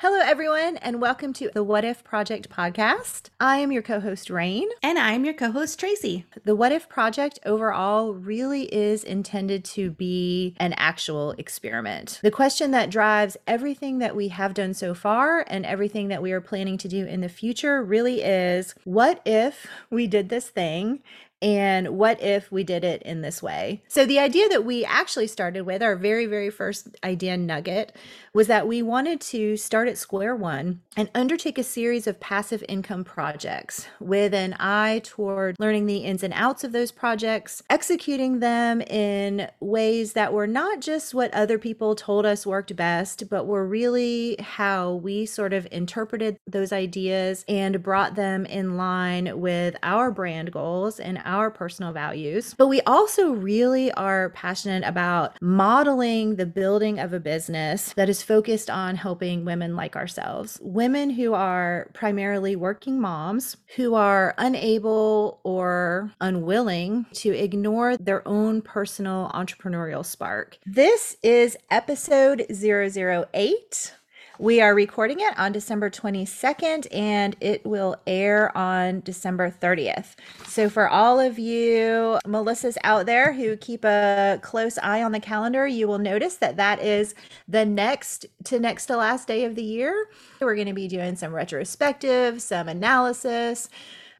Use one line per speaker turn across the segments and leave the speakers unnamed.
Hello, everyone, and welcome to the What If Project podcast. I am your co host, Reine.
And I'm your co host, Tracy.
The What If Project overall really is intended to be an actual experiment. The question that drives everything that we have done so far and everything that we are planning to do in the future really is what if we did this thing and what if we did it in this way? So, the idea that we actually started with, our very, very first idea nugget, was that we wanted to start at square one and undertake a series of passive income projects with an eye toward learning the ins and outs of those projects, executing them in ways that were not just what other people told us worked best, but were really how we sort of interpreted those ideas and brought them in line with our brand goals and our personal values. But we also really are passionate about modeling the building of a business that is focused on helping women like ourselves, women who are primarily working moms who are unable or unwilling to ignore their own personal entrepreneurial spark. This is episode 008. We are recording it on December 22nd and it will air on December 30th. So, for all of you Melissas out there who keep a close eye on the calendar, you will notice that that is the next to next to last day of the year. We're going to be doing some retrospective, some analysis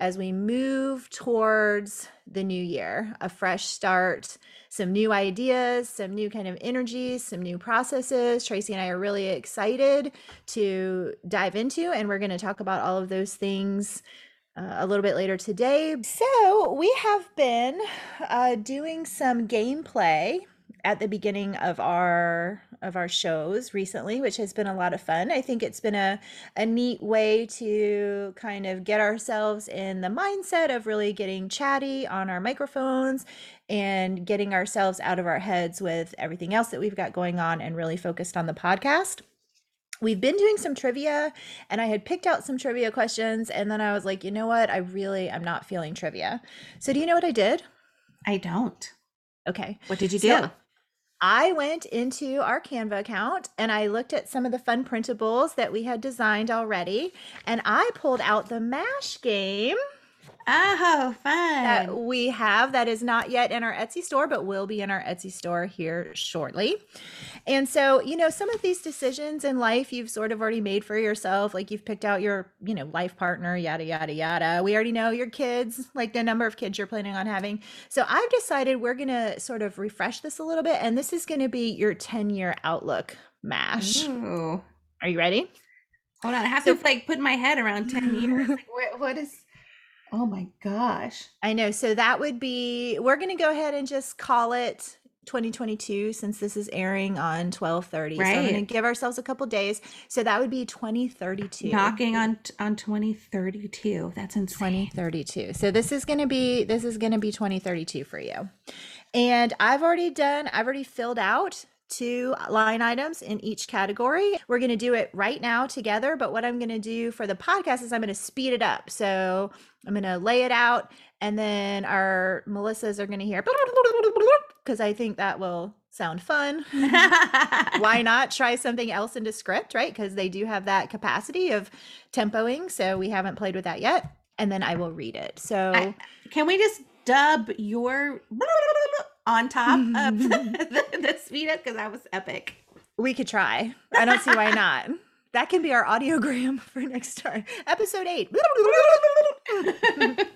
as we move towards the new year, a fresh start some new ideas, some new kind of energies, some new processes. Tracy and I are really excited to dive into, and we're going to talk about all of those things. Uh, a little bit later today. So, we have been uh, doing some gameplay at the beginning of our of our shows recently which has been a lot of fun. I think it's been a, a neat way to kind of get ourselves in the mindset of really getting chatty on our microphones and getting ourselves out of our heads with everything else that we've got going on and really focused on the podcast. We've been doing some trivia and i had picked out some trivia questions and then i was like you know what? I really i'm not feeling trivia. So do you know what i did?
I don't.
Okay.
What did you do?
so I went into our Canva account and I looked at some of the fun printables that we had designed already, and I pulled out the MASH game.
Oh, fun.
That we have that is not yet in our Etsy store, but will be in our Etsy store here shortly. And so, you know, some of these decisions in life you've sort of already made for yourself, like you've picked out your, you know, life partner, yada, yada, yada. We already know your kids, like the number of kids you're planning on having. So I've decided we're going to sort of refresh this a little bit. And this is going to be your 10 year outlook mash.
Ooh.
Are you ready?
Hold on. I have so, to like put my head around 10 years. Like, what, what is. Oh my gosh.
I know. So that would be, we're going to go ahead and just call it 2022 since this is airing on 1230. Right. So I'm going to give ourselves a couple days. So that would be 2032.
Knocking on on 2032. That's in
2032. So this is going to be this is going to be 2032 for you. And I've already done I've already filled out two line items in each category. We're going to do it right now together, but what I'm going to do for the podcast is I'm going to speed it up. So I'm going to lay it out and then our Melissas are going to hear because I think that will sound fun. Why not try something else in Descript, right? Because they do have that capacity of tempoing. So we haven't played with that yet. And then I will read it. So I,
can we just dub your on top of the, the speed up? Because that was epic.
We could try. I don't see why not. That can be our audiogram for next time. Episode eight.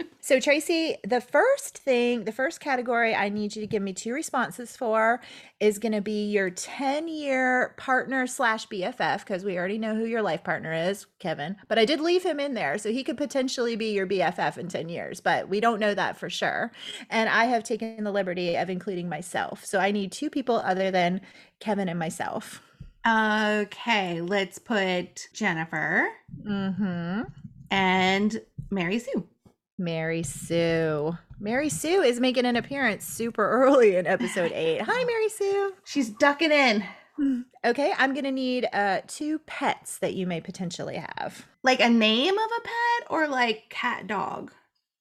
so, Tracy, the first thing, the first category I need you to give me two responses for is going to be your 10 year partner slash BFF, because we already know who your life partner is, Kevin. But I did leave him in there. So he could potentially be your BFF in 10 years, but we don't know that for sure. And I have taken the liberty of including myself. So I need two people other than Kevin and myself.
Okay, let's put Jennifer
mm-hmm.
and Mary Sue.
Mary Sue. Mary Sue is making an appearance super early in episode eight. Hi, Mary Sue.
She's ducking in.
Okay, I'm gonna need uh two pets that you may potentially have.
Like a name of a pet or like cat dog?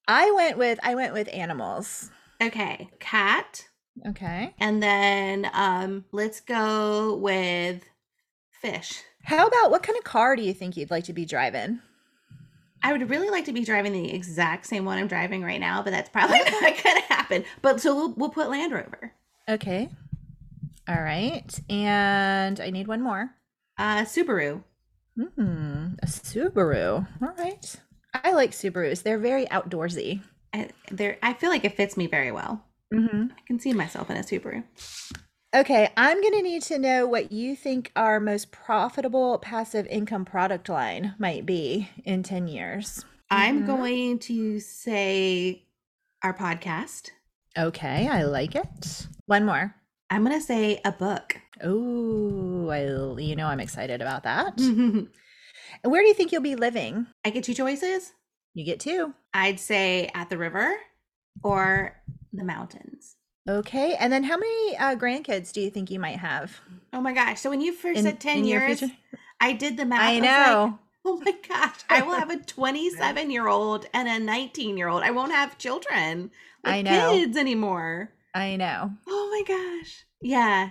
I went with I went with animals.
Okay. Cat.
Okay.
And then um let's go with fish.
How about what kind of car do you think you'd like to be driving?
I would really like to be driving the exact same one I'm driving right now, but that's probably not going to happen. But so we'll, we'll put Land Rover.
Okay. All right. And I need one more.
Uh, Subaru.
Hmm. A Subaru. All right. I like Subarus. They're very outdoorsy.
I, there, I feel like it fits me very well.
Mm-hmm.
I can see myself in a Subaru.
Okay, I'm going to need to know what you think our most profitable passive income product line might be in 10 years.
I'm
Mhm.
going to say our podcast.
Okay, I like it. One more.
I'm going to say a book.
Oh, I you know I'm excited about that. And where do you think you'll be living?
I get two choices.
You get two.
I'd say at the river or the mountains.
Okay, and then how many uh, grandkids do you think you might have?
Oh my gosh. So when you first
in-
said 10 years. I did the math.
I
was like,
know.
oh my gosh. I will have a 27 year old and a 19 year old. I won't have children. Like
I know.
kids anymore.
I know.
Oh my gosh. Yeah.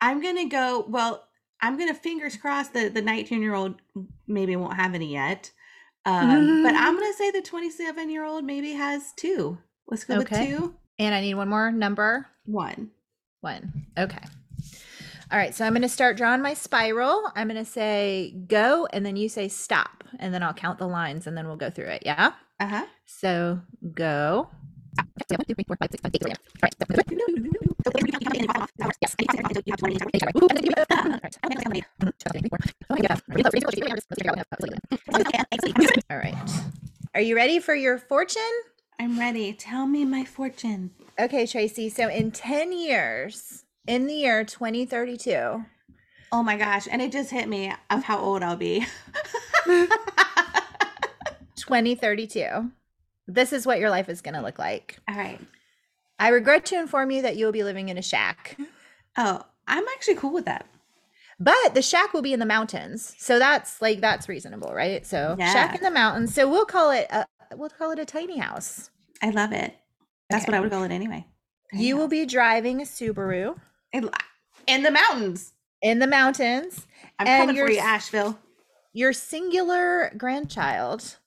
I'm going to go, well, I'm going to fingers crossed that the 19 year old maybe won't have any yet. Um, but I'm going to say the 27 year old maybe has two. Let's go
Okay.
with two.
And I need one more number.
One.
One. Okay. All right. So I'm going to start drawing my spiral. I'm going to say go, and then you say stop, and then I'll count the lines, and then we'll go through it. Yeah.
Uh huh.
So go. All right. Are you ready for your fortune?
I'm ready. Tell me my fortune.
Okay, Tracy. So in 10 years, in the year 2032,
Oh my gosh. And it just hit me of how old I'll be.
2032, this is what your life is going to look like.
All right.
I regret to inform you that you will be living in a shack,
Oh, I'm actually cool with that.
but the shack will be in the mountains. So that's like, that's reasonable, right? So shack in the mountains. So we'll call it, a, we'll call it a tiny house.
I love it. That's
Okay.
what I would call it anyway.
You will be driving a Subaru
In, in the mountains.
in the mountains.
I'm
And
coming for
you're
you, Asheville.
your singular grandchild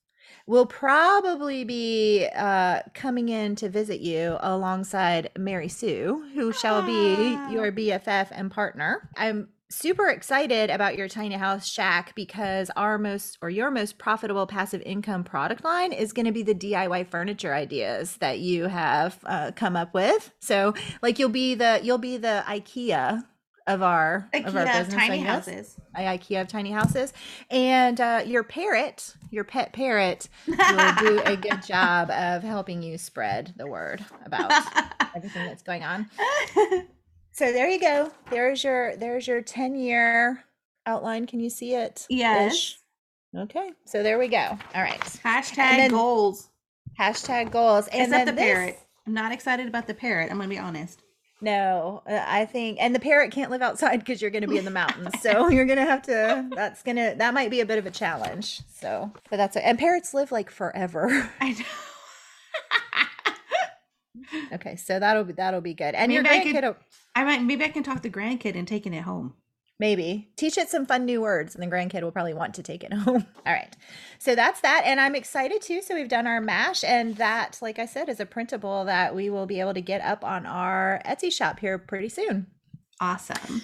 will probably be uh, coming in to visit you alongside Mary Sue, who shall be
Ah.
your BFF and partner. I'm super excited about your tiny house shack because our most or your most profitable passive income product line is going to be the DIY furniture ideas that you have uh, come up with. So, like you'll be the you'll be the IKEA of our of our
IKEA
business
tiny houses.
I IKEA of tiny houses, and uh, your parrot, your pet parrot, will do a good job of helping you spread the word about everything that's going on. So there you go. There's your there's your ten year outline. Can you see it?
Yes.
Ish? Okay. So there we go. All right.
Hashtag
then-
goals.
Hashtag goals. And
Except the
this-
parrot. I'm not excited about the parrot. I'm going to be honest.
No, uh, I think, and the parrot can't live outside because you're going to be in the mountains. So you're going to have to. That's gonna. That might be a bit of a challenge. So, but that's it. And parrots live like forever.
I know.
Okay, so that'll be that'll be good. And your
Maybe I could- I might maybe I can talk the grandkid and taking it home.
maybe teach it some fun new words, and the grandkid will probably want to take it home. All right, so that's that, and I'm excited too. So we've done our mash, and that, like I said, is a printable that we will be able to get up on our Etsy shop here pretty soon.
Awesome.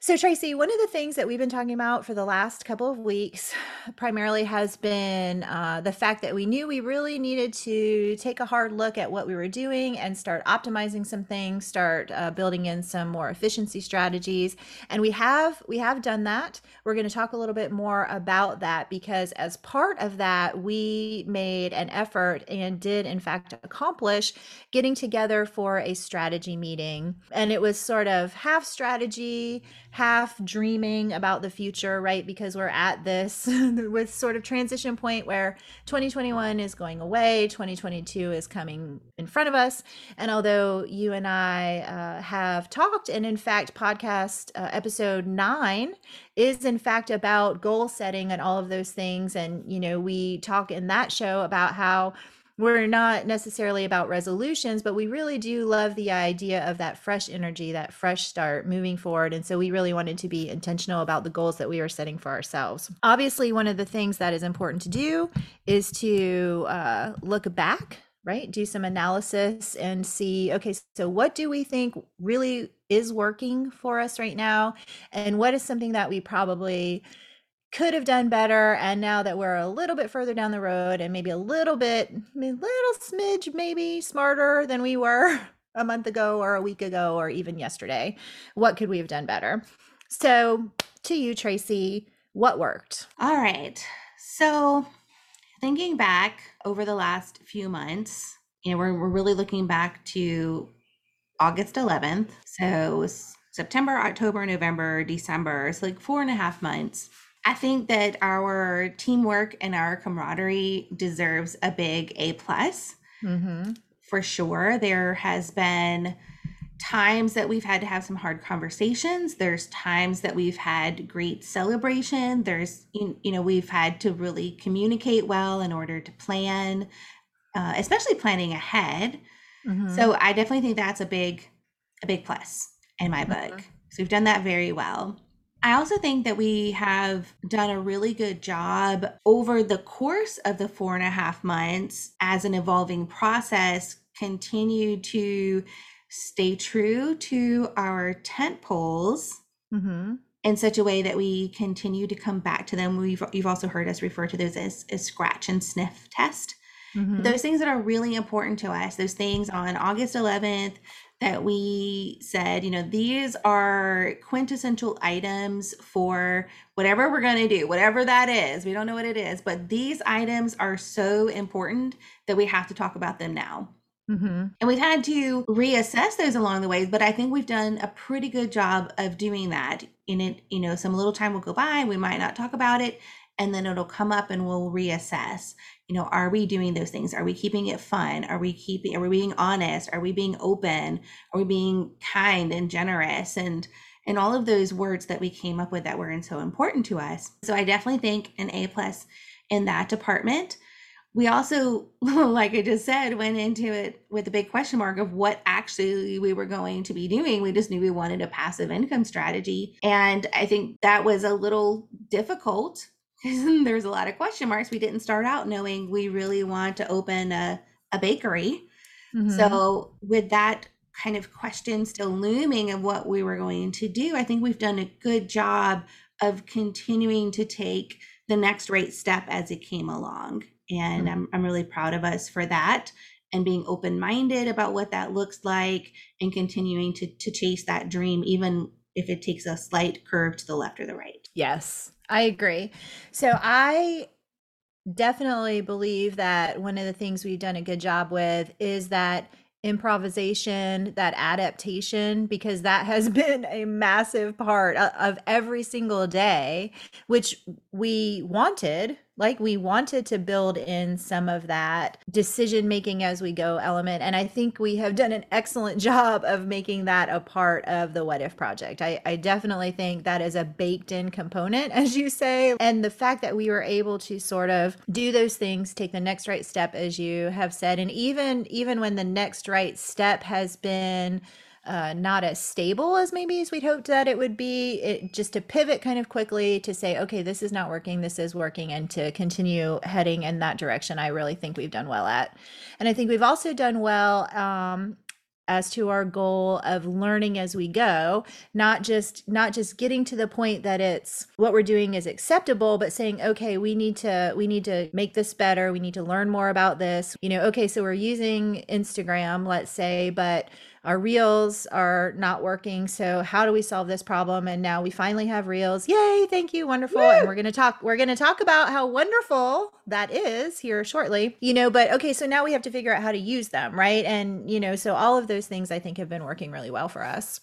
So, Tracy, one of the things that we've been talking about for the last couple of weeks primarily has been uh, the fact that we knew we really needed to take a hard look at what we were doing and start optimizing some things, start uh, building in some more efficiency strategies, and we have we have done that. We're going to talk a little bit more about that because as part of that, we made an effort and did in fact accomplish getting together for a strategy meeting, and it was sort of half strategy half dreaming about the future, right? Because we're at this with sort of transition point where 2021 is going away, 2022 is coming in front of us. And although you and I uh, have talked, and in fact, podcast uh, episode nine is in fact about goal setting and all of those things. And, you know, we talk in that show about how we're not necessarily about resolutions, but we really do love the idea of that fresh energy, that fresh start moving forward. And so we really wanted to be intentional about the goals that we were setting for ourselves. Obviously, one of the things that is important to do is to uh, look back right? Do some analysis and see, okay, so what do we think really is working for us right now? And what is something that we probably could have done better and now that we're a little bit further down the road and maybe a little bit a little smidge maybe smarter than we were a month ago or a week ago or even yesterday what could we have done better? So to you tracy what worked?
All right. So thinking back over the last few months you know we're, we're really looking back to august 11th so september october november december it's like four and a half months I think that our teamwork and our camaraderie deserves a big A plus mm-hmm. for sure. There has been times that we've had to have some hard conversations. There's times that we've had great celebration. There's you know we've had to really communicate well in order to plan, uh, especially planning ahead. Mm-hmm. So I definitely think that's a big a big plus in my book. Mm-hmm. So we've done that very well. I also think that we have done a really good job over the course of the four and a half months as an evolving process, continue to stay true to our tent poles mm-hmm. in such a way that we continue to come back to them. We've you've also heard us refer to those as, as scratch and sniff test. Mm-hmm. Those things that are really important to us, those things on August 11th, that we said, you know, these are quintessential items for whatever we're going to do, whatever that is. We don't know what it is, but these items are so important that we have to talk about them now. Mm-hmm. And we've had to reassess those along the way, but I think we've done a pretty good job of doing that. In it, you know, some little time will go by, we might not talk about it, and then it'll come up and we'll reassess you know are we doing those things? Are we keeping it fun? Are we keeping are we being honest? Are we being open? Are we being kind and generous? And and all of those words that we came up with that were so important to us. So i definitely think an a plus in that department. We also like i just said went into it with a big question mark of what actually we were going to be doing. We just knew we wanted a passive income strategy. And i think that was a little difficult there's a lot of question marks. We didn't start out knowing we really want to open a, a bakery. Mm-hmm. So, with that kind of question still looming of what we were going to do, I think we've done a good job of continuing to take the next right step as it came along. And mm-hmm. I'm, I'm really proud of us for that and being open minded about what that looks like and continuing to, to chase that dream, even if it takes a slight curve to the left or the right.
Yes, I agree. So I definitely believe that one of the things we've done a good job with is that improvisation, that adaptation, because that has been a massive part of every single day, which we wanted like we wanted to build in some of that decision making as we go element and i think we have done an excellent job of making that a part of the what if project. I, I definitely think that is a baked in component as you say and the fact that we were able to sort of do those things take the next right step as you have said and even even when the next right step has been uh, not as stable as maybe as we'd hoped that it would be. It just to pivot kind of quickly to say, okay, this is not working, this is working, and to continue heading in that direction. I really think we've done well at, and I think we've also done well. Um, as to our goal of learning as we go not just not just getting to the point that it's what we're doing is acceptable but saying okay we need to we need to make this better we need to learn more about this you know okay so we're using instagram let's say but our reels are not working so how do we solve this problem and now we finally have reels yay thank you wonderful Woo! and we're going to talk we're going to talk about how wonderful that is here shortly you know but okay so now we have to figure out how to use them right and you know so all of those things i think have been working really well for us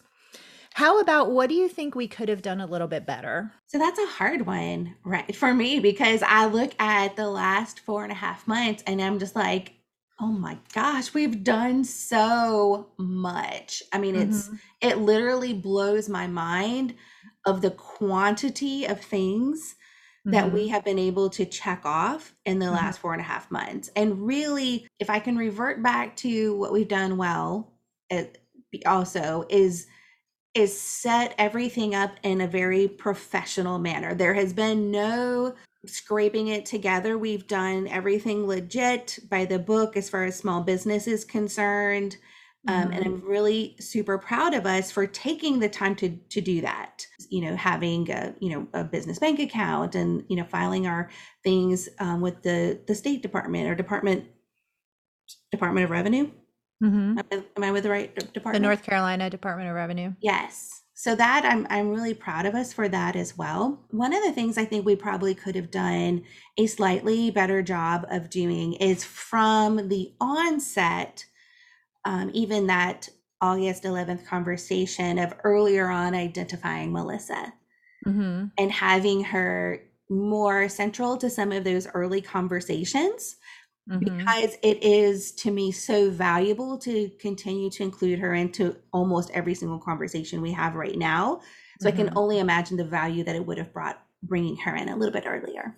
how about what do you think we could have done a little bit better?
So that's a hard one, right? For me, because I look at the last four and a half months and I'm just like, Oh my gosh, we've done so much. I mean, it's mm-hmm. it literally blows my mind of the quantity of things that we have been able to check off in the last four and a half months. And really, if I can revert back to what we've done well, it also is is set everything up in a very professional manner. There has been no scraping it together. We've done everything legit by the book as far as small business is concerned. Um, and I'm really super proud of us for taking the time to to do that. You know, having a you know a business bank account and you know filing our things um, with the the State Department or Department Department of Revenue.
Mm-hmm.
Am I, am I with the right de-
The
department?
North Carolina Department of Revenue.
Yes. So that I'm I'm really proud of us for that as well. One of the things I think we probably could have done a slightly better job of doing is from the onset, um, even that August 11th conversation of earlier on identifying Melissa
Mm-hmm.
and having her more central to some of those early conversations
Mm-hmm.
because it is to me so valuable to continue to include her into almost every single conversation we have right now. So I can
Mhm.
only imagine the value that it would have brought bringing her in a little bit earlier.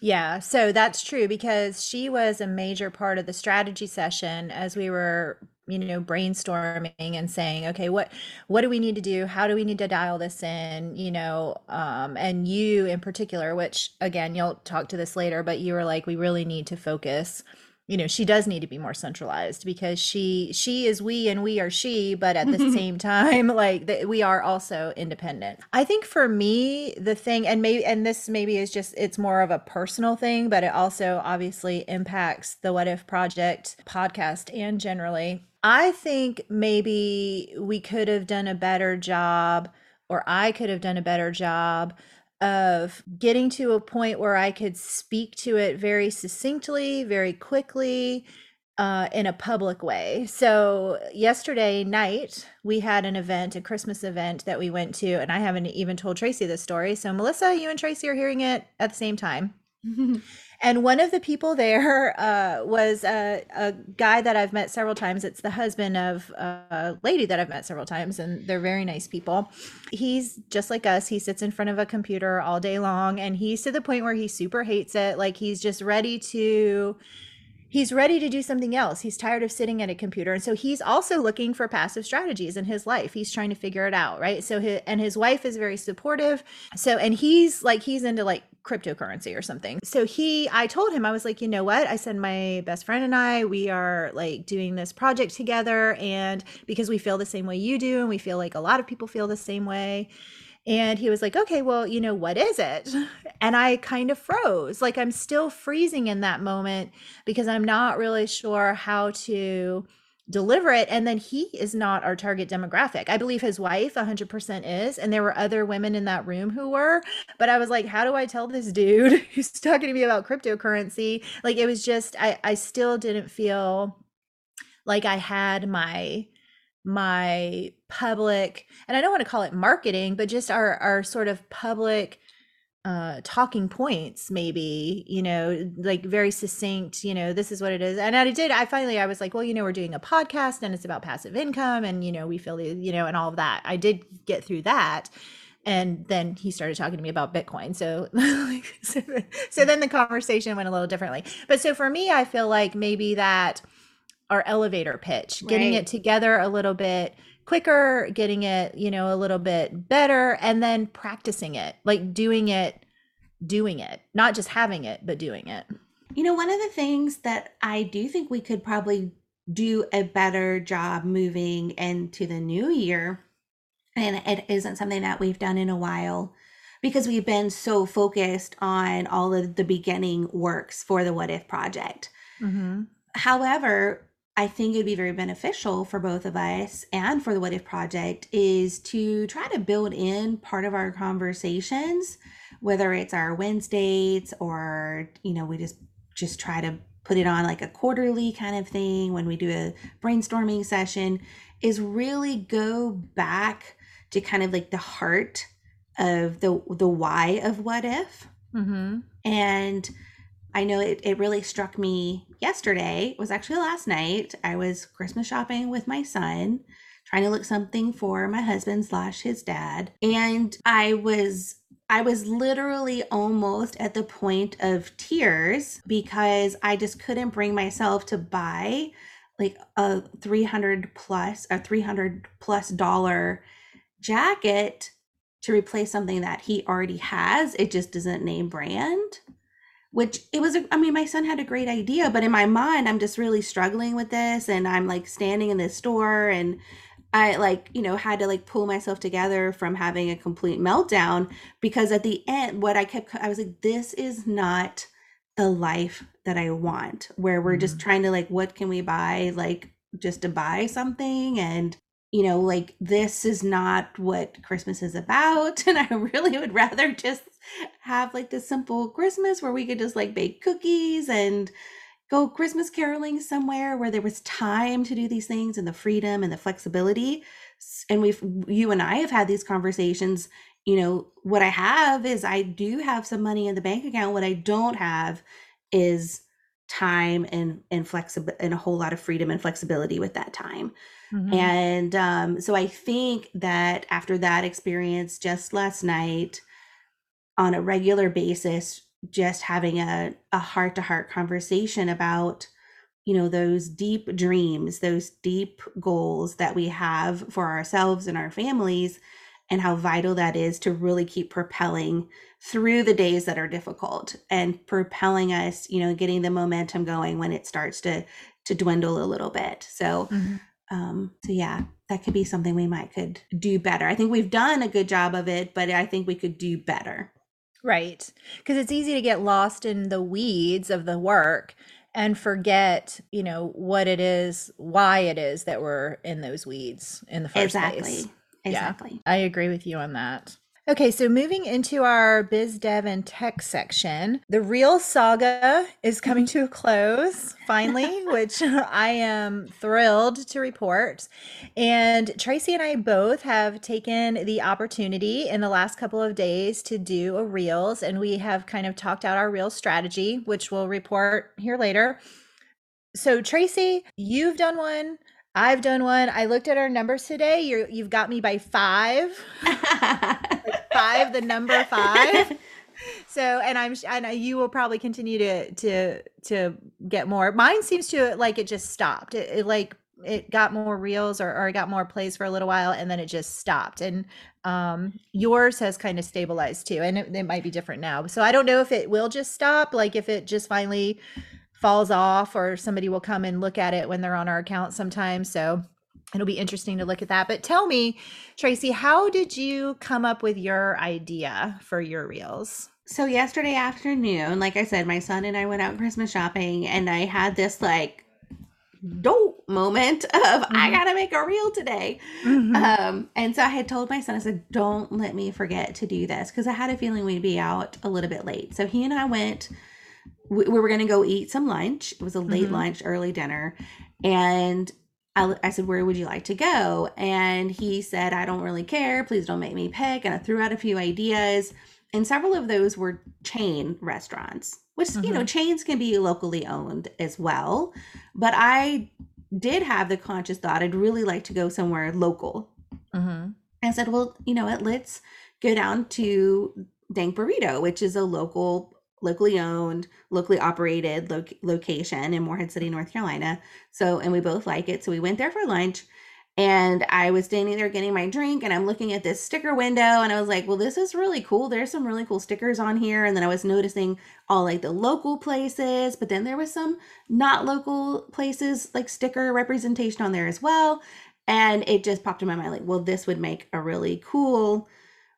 Yeah, so that's true because she was a major part of the strategy session as we were, you know, brainstorming and saying, okay, what what do we need to do? How do we need to dial this in? You know, um, and you in particular, which again, you'll talk to this later, but you were like, we really need to focus. You know, she does need to be more centralized because she she is we and we are she, but at the same time, like th- we are also independent. I think for me, the thing, and maybe, and this maybe is just it's more of a personal thing, but it also obviously impacts the What If Project podcast and generally. I think maybe we could have done a better job, or I could have done a better job of getting to a point where I could speak to it very succinctly, very quickly, uh, in a public way. So, yesterday night, we had an event, a Christmas event that we went to, and I haven't even told Tracy this story. So, Melissa, you and Tracy are hearing it at the same time. And one of the people there uh, was a, a guy that I've met several times. It's the husband of a lady that I've met several times, and they're very nice people. He's just like us. He sits in front of a computer all day long, and he's to the point where he super hates it. Like he's just ready to. He's ready to do something else. He's tired of sitting at a computer. And so he's also looking for passive strategies in his life. He's trying to figure it out, right? So his, and his wife is very supportive. So and he's like he's into like cryptocurrency or something. So he I told him I was like, "You know what? I said my best friend and I, we are like doing this project together and because we feel the same way you do and we feel like a lot of people feel the same way." And he was like, okay, well, you know, what is it? And I kind of froze. Like I'm still freezing in that moment because I'm not really sure how to deliver it. And then he is not our target demographic. I believe his wife 100% is. And there were other women in that room who were. But I was like, how do I tell this dude who's talking to me about cryptocurrency? Like it was just, I, I still didn't feel like I had my my public and i don't want to call it marketing but just our our sort of public uh talking points maybe you know like very succinct you know this is what it is. And i did i finally i was like well you know we're doing a podcast and it's about passive income and you know we feel the you know and all of that. I did get through that and then he started talking to me about bitcoin so so, so then the conversation went a little differently. But so for me i feel like maybe that our elevator pitch, getting
Right.
it together a little bit quicker, getting it, you know, a little bit better, and then practicing it, like doing it, doing it, not just having it, but doing it.
You know, one of the things that I do think we could probably do a better job moving into the new year, and it isn't something that we've done in a while because we've been so focused on all of the beginning works for the What If project.
Mm-hmm.
However, I think it'd be very beneficial for both of us and for the What If Project is to try to build in part of our conversations, whether it's our Wednesdays or, you know, we just just try to put it on like a quarterly kind of thing when we do a brainstorming session, is really go back to kind of like the heart of the the why of what if.
Mm-hmm.
And I know it, it really struck me yesterday. It was actually last night. I was Christmas shopping with my son, trying to look something for my husband slash his dad. And I was I was literally almost at the point of tears because I just couldn't bring myself to buy like a 300 plus a 300 plus dollar jacket to replace something that he already has. It just doesn't name brand. Which it was, I mean, my son had a great idea, but in my mind, I'm just really struggling with this. And I'm like standing in this store and I like, you know, had to like pull myself together from having a complete meltdown because at the end, what I kept, I was like, this is not the life that I want, where we're mm-hmm. just trying to like, what can we buy? Like, just to buy something. And, you know, like, this is not what Christmas is about. And I really would rather just have like this simple Christmas where we could just like bake cookies and, go Christmas caroling somewhere where there was time to do these things and the freedom and the flexibility. And we've, you and I have had these conversations. You know, what I have is I do have some money in the bank account. What I don't have is time and and flexible and a whole lot of freedom and flexibility with that time. Mm-hmm. And um, so I think that after that experience just last night, on a regular basis, just having a a heart to heart conversation about you know those deep dreams those deep goals that we have for ourselves and our families and how vital that is to really keep propelling through the days that are difficult and propelling us you know getting the momentum going when it starts to to dwindle a little bit. So mm-hmm. um so yeah that could be something we might could do better. I think we've done a good job of it but i think we could do better
Right. Because it's easy to get lost in the weeds of the work and forget, you know, what it is, why it is that we're in those weeds in the first
exactly.
place.
Exactly.
Yeah, I agree with you on that. Okay, so moving into our biz dev and tech section, the real saga is coming to a close finally, which I am thrilled to report. And Tracy and I both have taken the opportunity in the last couple of days to do a reels, and we have kind of talked out our reel strategy, which we'll report here later. So, Tracy, you've done one. I've done one. I looked at our numbers today. You you've got me by five. five, the number five. So, and I'm, and you will probably continue to to to get more. Mine seems to like it just stopped. It, it like it got more reels or, or it got more plays for a little while and then it just stopped and um yours has kind of stabilized too and it, it might be different now so i don't know if it will just stop like if it just finally falls off or somebody will come and look at it when they're on our account sometimes. So it'll be interesting to look at that. But tell me, Tracy, how did you come up with your idea for your reels?
So yesterday afternoon, like I said, my son and I went out Christmas shopping and I had this like dope moment of mm-hmm. I gotta make a reel today. Mm-hmm. Um, and so I had told my son, I said, Don't let me forget to do this because I had a feeling we'd be out a little bit late. So he and I went we, we were going to go eat some lunch. It was a late mm-hmm. lunch, early dinner. And I, I, said, Where would you like to go? And he said, I don't really care. Please don't make me pick. And I threw out a few ideas. And several of those were chain restaurants, which, mm-hmm. you know, mm-hmm. chains can be locally owned as well. But I did have the conscious thought I'd really like to go somewhere local. Mm-hmm. I said, Well, you know what? Let's go down to Dank Burrito, which is a local locally owned, locally operated lo- location in Morehead City, North Carolina. So, and we both like it. So we went there for lunch and I was standing there getting my drink and I'm looking at this sticker window and I was like, well, this is really cool. There's some really cool stickers on here. And then I was noticing all like the local places, but then there was some not local places like sticker representation on there as well. And it just popped in my mind like, well, this would make a really cool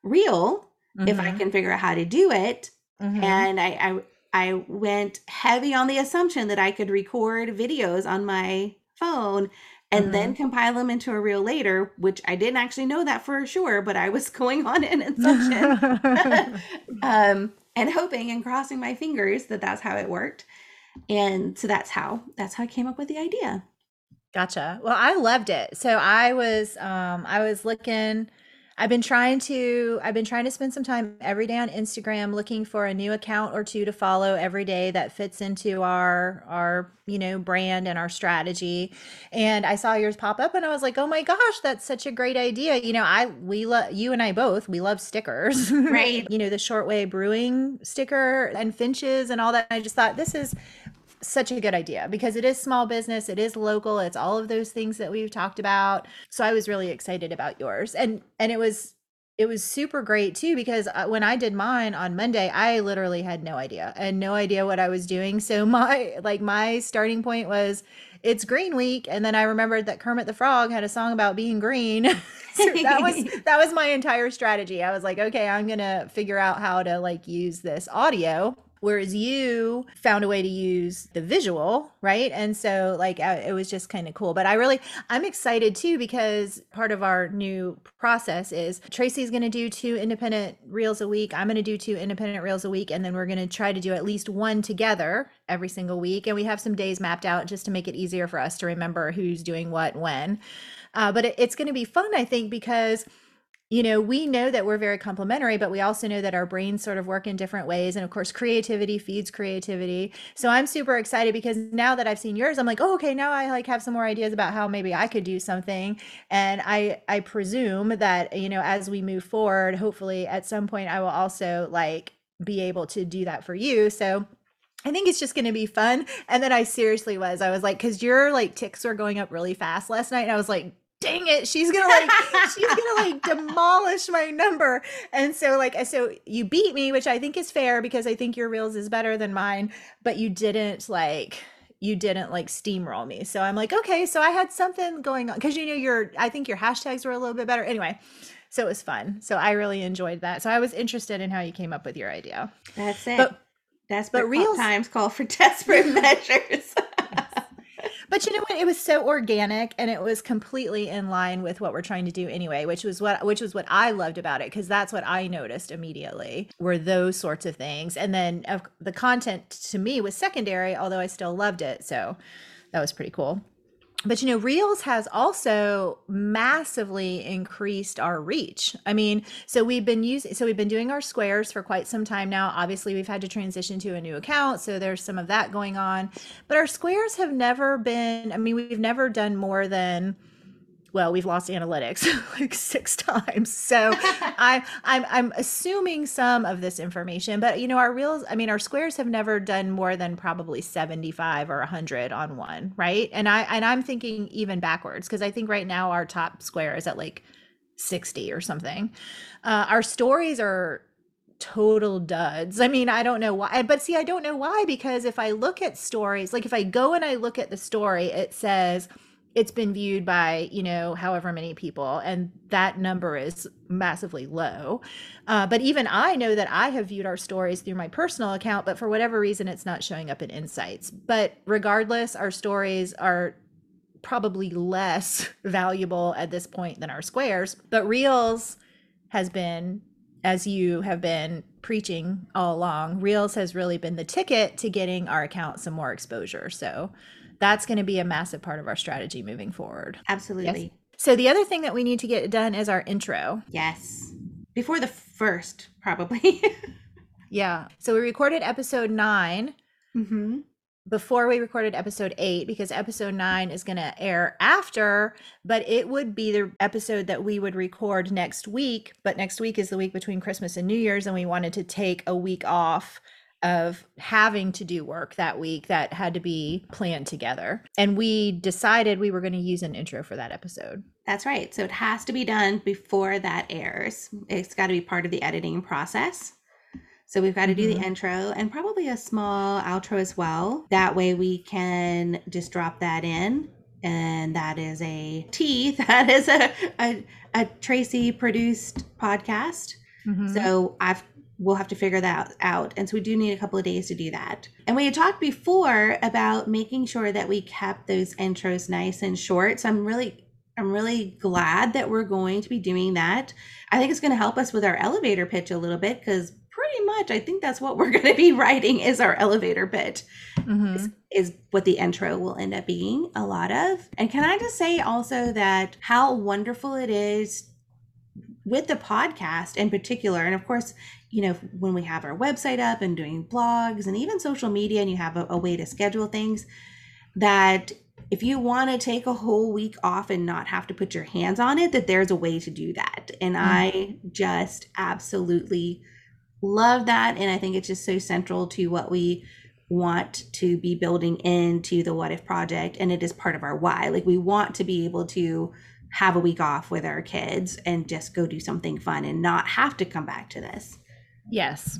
reel mm-hmm. if I mm-hmm. can figure out how to do it. Mm-hmm. And I, I I went heavy on the assumption that I could record videos on my phone and mm-hmm. then compile them into a reel later, which I didn't actually know that for sure, but I was going on an assumption um, and hoping and crossing my fingers that that's how it worked. And so that's how that's how I came up with the idea.
Gotcha. Well, I loved it. So I was um I was looking I've been trying to I've been trying to spend some time every day on Instagram looking for a new account or two to follow every day that fits into our our you know brand and our strategy. And I saw yours pop up and I was like, "Oh my gosh, that's such a great idea." You know, I we love you and I both, we love stickers.
Right.
you know, the Shortway Brewing sticker and finches and all that. I just thought this is such a good idea because it is small business, it is local, it's all of those things that we've talked about. So I was really excited about yours. And and it was it was super great too because uh, when I did mine on Monday, I literally had no idea and no idea what I was doing. So my like my starting point was it's green week and then I remembered that Kermit the Frog had a song about being green. so that was that was my entire strategy. I was like, okay, I'm going to figure out how to like use this audio whereas you found a way to use the visual right? And so like it was just kind of cool. But i really i'm excited too because part of our new process is tracy's going to do two independent reels a week i'm going to do two independent reels a week and then we're going to try to do at least one together every single week. And we have some days mapped out just to make it easier for us to remember who's doing what when. Uh, but it, it's going to be fun i think because you know, we know that we're very complementary, but we also know that our brains sort of work in different ways. And of course, creativity feeds creativity. So I'm super excited because now that I've seen yours, I'm like, oh, okay, now I like have some more ideas about how maybe I could do something. And I I presume that, you know, as we move forward, hopefully at some point I will also like be able to do that for you. So I think it's just going to be fun. And then I seriously was, I was like, because your like ticks were going up really fast last night. And I was like, dang it she's gonna like she's gonna like demolish my number. And so like so you beat me which i think is fair because i think your reels is better than mine but you didn't like you didn't like steamroll me. So i'm like okay so i had something going on because you know your i think your hashtags were a little bit better. Anyway so it was fun. So i really enjoyed that. So i was interested in how you came up with your idea.
That's it.
But-
Desperate
but reels-
times call for desperate measures.
But you know what? It was so organic and it was completely in line with what we're trying to do anyway, which was what which was what I loved about it because that's what I noticed immediately were those sorts of things. And then uh, the content to me was secondary, although I still loved it. So that was pretty cool. But you know, Reels has also massively increased our reach. I mean, so we've been using, so we've been doing our squares for quite some time now. Obviously, we've had to transition to a new account, so there's some of that going on. But our squares have never been, I mean, we've never done more than well, we've lost analytics like six times. So I, I'm I'm assuming some of this information, but you know, our reels, I mean, our squares have never done more than probably 75 or 100 on one, right? And I and I'm thinking even backwards because I think right now our top square is at like 60 or something. Uh, our stories are total duds. I mean, I don't know why, but see, I don't know why because if I look at stories, like if I go and I look at the story, it says it's been viewed by you know however many people and that number is massively low. Uh, but even i know that i have viewed our stories through my personal account but for whatever reason it's not showing up in insights. But regardless our stories are probably less valuable at this point than our squares. But reels has been as you have been preaching all along reels has really been the ticket to getting our account some more exposure. So that's going to be a massive part of our strategy moving forward.
Absolutely.
Yes. So the other thing that we need to get done is our intro.
Yes. Before the first, probably.
yeah. So we recorded episode 9
mm-hmm.
before we recorded episode eight because episode nine is going to air after, but it would be the episode that we would record next week. But next week is the week between Christmas and New Year's, and we wanted to take a week off of having to do work that week that had to be planned together. And we decided we were going to use an intro for that episode.
That's right. So it has to be done before that airs. It's got to be part of the editing process. So we've got to do mm-hmm. the intro and probably a small outro as well. That way we can just drop that in. And that is a T. That is a, a, a Tracy produced podcast. Mm-hmm. So I've we'll have to figure that out. And so we do need a couple of days to do that. And we had talked before about making sure that we kept those intros nice and short. So I'm really I'm really glad that we're going to be doing that. I think it's going to help us with our elevator pitch a little bit because pretty much I think that's what we're going to be writing is our elevator pitch. Mm-hmm. Is, is what the intro will end up being a lot of. And can I just say also that how wonderful it is with the podcast in particular, and of course, you know, when we have our website up and doing blogs and even social media, and you have a, a way to schedule things, that if you want to take a whole week off and not have to put your hands on it, that there's a way to do that. And mm-hmm. I just absolutely love that. And I think it's just so central to what we want to be building into the What If project. And it is part of our why. Like we want to be able to have a week off with our kids and just go do something fun and not have to come back to this.
Yes.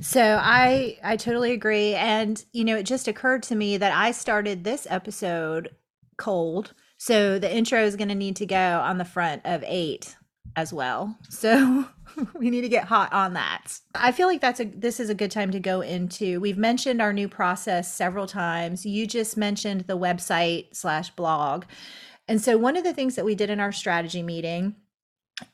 So I I totally agree and you know it just occurred to me that I started this episode cold. So the intro is going to need to go on the front of 8 as well. So we need to get hot on that. I feel like that's a this is a good time to go into. We've mentioned our new process several times. You just mentioned the website slash blog. And so, one of the things that we did in our strategy meeting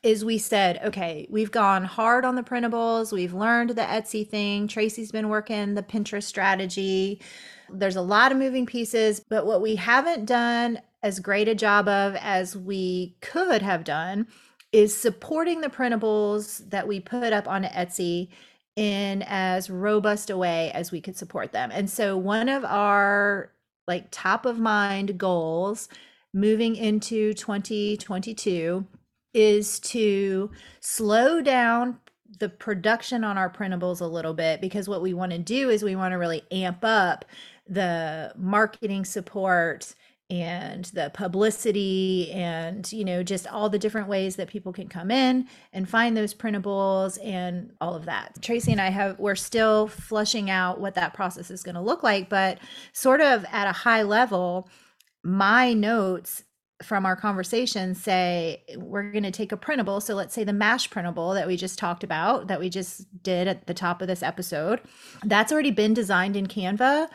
is we said, okay, we've gone hard on the printables. We've learned the Etsy thing. Tracy's been working the Pinterest strategy. There's a lot of moving pieces, but what we haven't done as great a job of as we could have done is supporting the printables that we put up on Etsy in as robust a way as we could support them. And so one of our like top of mind goals moving into 2022 is to slow down the production on our printables a little bit because what we want to do is we want to really amp up the marketing support and the publicity and you know just all the different ways that people can come in and find those printables and all of that. Tracy and i have we're still flushing out what that process is going to look like but sort of at a high level my notes from our conversation say we're going to take a printable so let's say the mash printable that we just talked about that we just did at the top of this episode that's already been designed in canva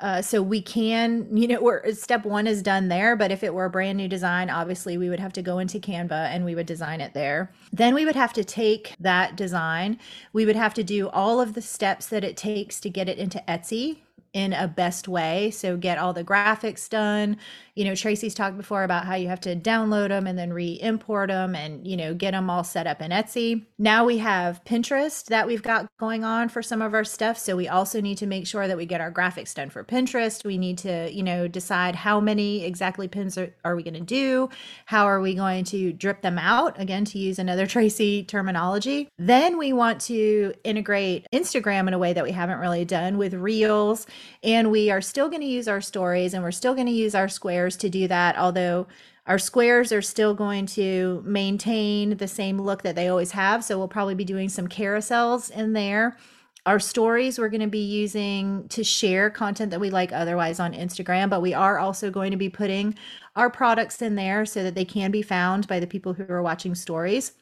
uh, so we can you know we're step one is done there but if it were a brand new design obviously we would have to go into canva and we would design it there then we would have to take that design we would have to do all of the steps that it takes to get it into etsy in a best way. So get all the graphics done. You know, Tracy's talked before about how you have to download them and then re-import them and, you know, get them all set up in Etsy. Now we have Pinterest that we've got going on for some of our stuff. So we also need to make sure that we get our graphics done for Pinterest. We need to, you know, decide how many exactly pins are, are we going to do? How are we going to drip them out? Again, to use another Tracy terminology. Then we want to integrate Instagram in a way that we haven't really done with Reels and we are still going to use our stories and we're still going to use our squares to do that, although our squares are still going to maintain the same look that they always have. So we'll probably be doing some carousels in there. Our stories we're going to be using to share content that we like otherwise on Instagram, but we are also going to be putting our products in there so that they can be found by the people who are watching stories.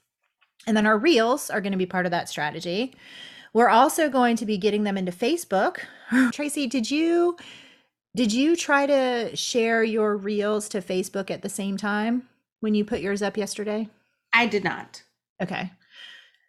And then our reels are going to be part of that strategy. We're also going to be getting them into Facebook. Tracy, did you did you try to share your reels to Facebook at the same time when you put yours up yesterday?
I did not.
Okay.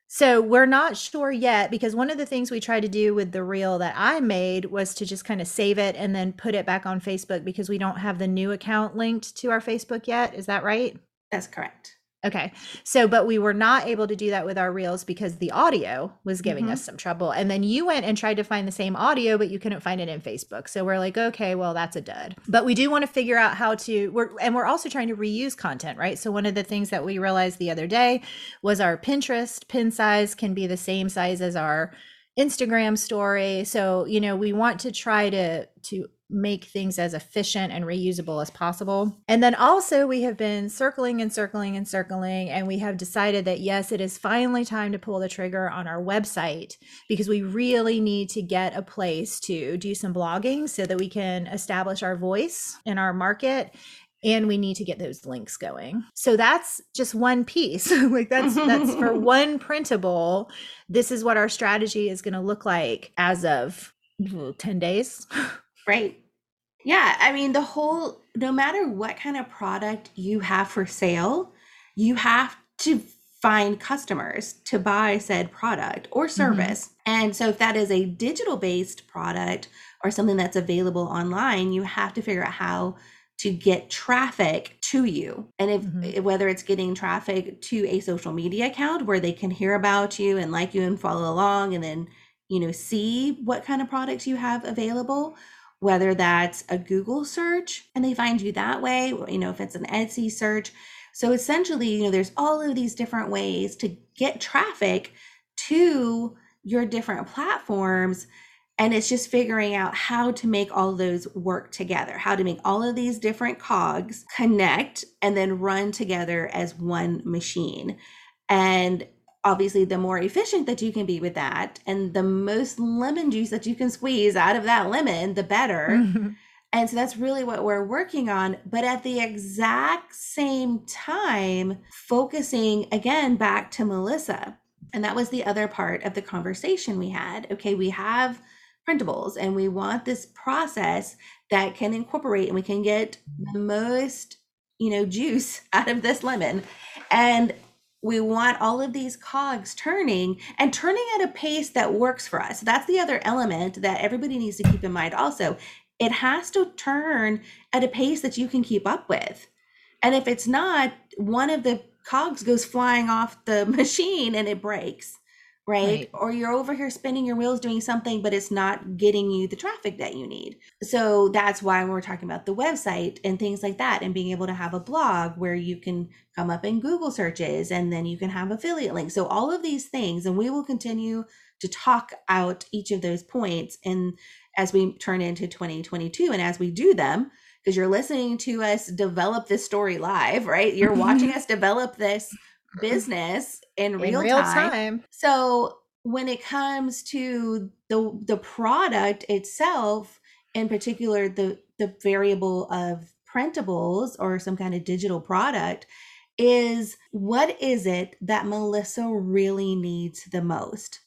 So we're not sure yet because one of the things we tried to do with the reel that I made was to just kind of save it and then put it back on Facebook because we don't have the new account linked to our Facebook yet. Is that right?
That's correct.
Okay. So, but we were not able to do that with our reels because the audio was giving mm-hmm. us some trouble. And then you went and tried to find the same audio, but you couldn't find it in Facebook. So we're like, okay, well, that's a dud. But we do want to figure out how to, we're, and we're also trying to reuse content, right? So one of the things that we realized the other day was our Pinterest pin size can be the same size as our Instagram story. So, you know, we want to try to, to make things as efficient and reusable as possible. And then also, we have been circling and circling and circling, and we have decided that yes, it is finally time to pull the trigger on our website because we really need to get a place to do some blogging so that we can establish our voice in our market and we need to get those links going. So that's just one piece. like that's that's for one printable. This is what our strategy is going to look like as of 10 days.
Right. Yeah. I mean, the whole, no matter what kind of product you have for sale, you have to find customers to buy said product or mm-hmm. service. Mm-hmm. And so, if that is a digital based product or something that's available online, you have to figure out how to get traffic to you. And if mm-hmm. whether it's getting traffic to a social media account where they can hear about you and like you and follow along and then, you know, see what kind of products you have available, whether that's a Google search and they find you that way, you know, if it's an Etsy search. So essentially, you know, there's all of these different ways to get traffic to your different platforms and it's just figuring out how to make all those work together, how to make all of these different cogs connect and then run together as one machine. And obviously, the more efficient that you can be with that, and the most lemon juice that you can squeeze out of that lemon, the better. Mm-hmm. And so that's really what we're working on. But at the exact same time, focusing again back to Melissa. And that was the other part of the conversation we had. Okay, we have printables and we want this process that can incorporate and we can get the mm-hmm. most you know juice out of this lemon. And we want all of these cogs turning and turning at a pace that works for us. That's the other element that everybody needs to keep in mind also. It has to turn at a pace that you can keep up with. And if it's not one of the cogs goes flying off the machine and it breaks right? right? Or you're over here spinning your wheels doing something, but it's not getting you the traffic that you need. So that's why we're talking about the website and things like that, and being able to have a blog where you can come up in Google searches and then you can have affiliate links. So all of these things, and we will continue to talk out each of those points and as we turn into 2022 and as we do them because you're listening to us develop this story live right you're watching us develop this Mm. business in real, in real time. time. So when it comes to the the product itself, in particular the the variable of printables or some kind of digital product, is what is it that Melissa really needs the most?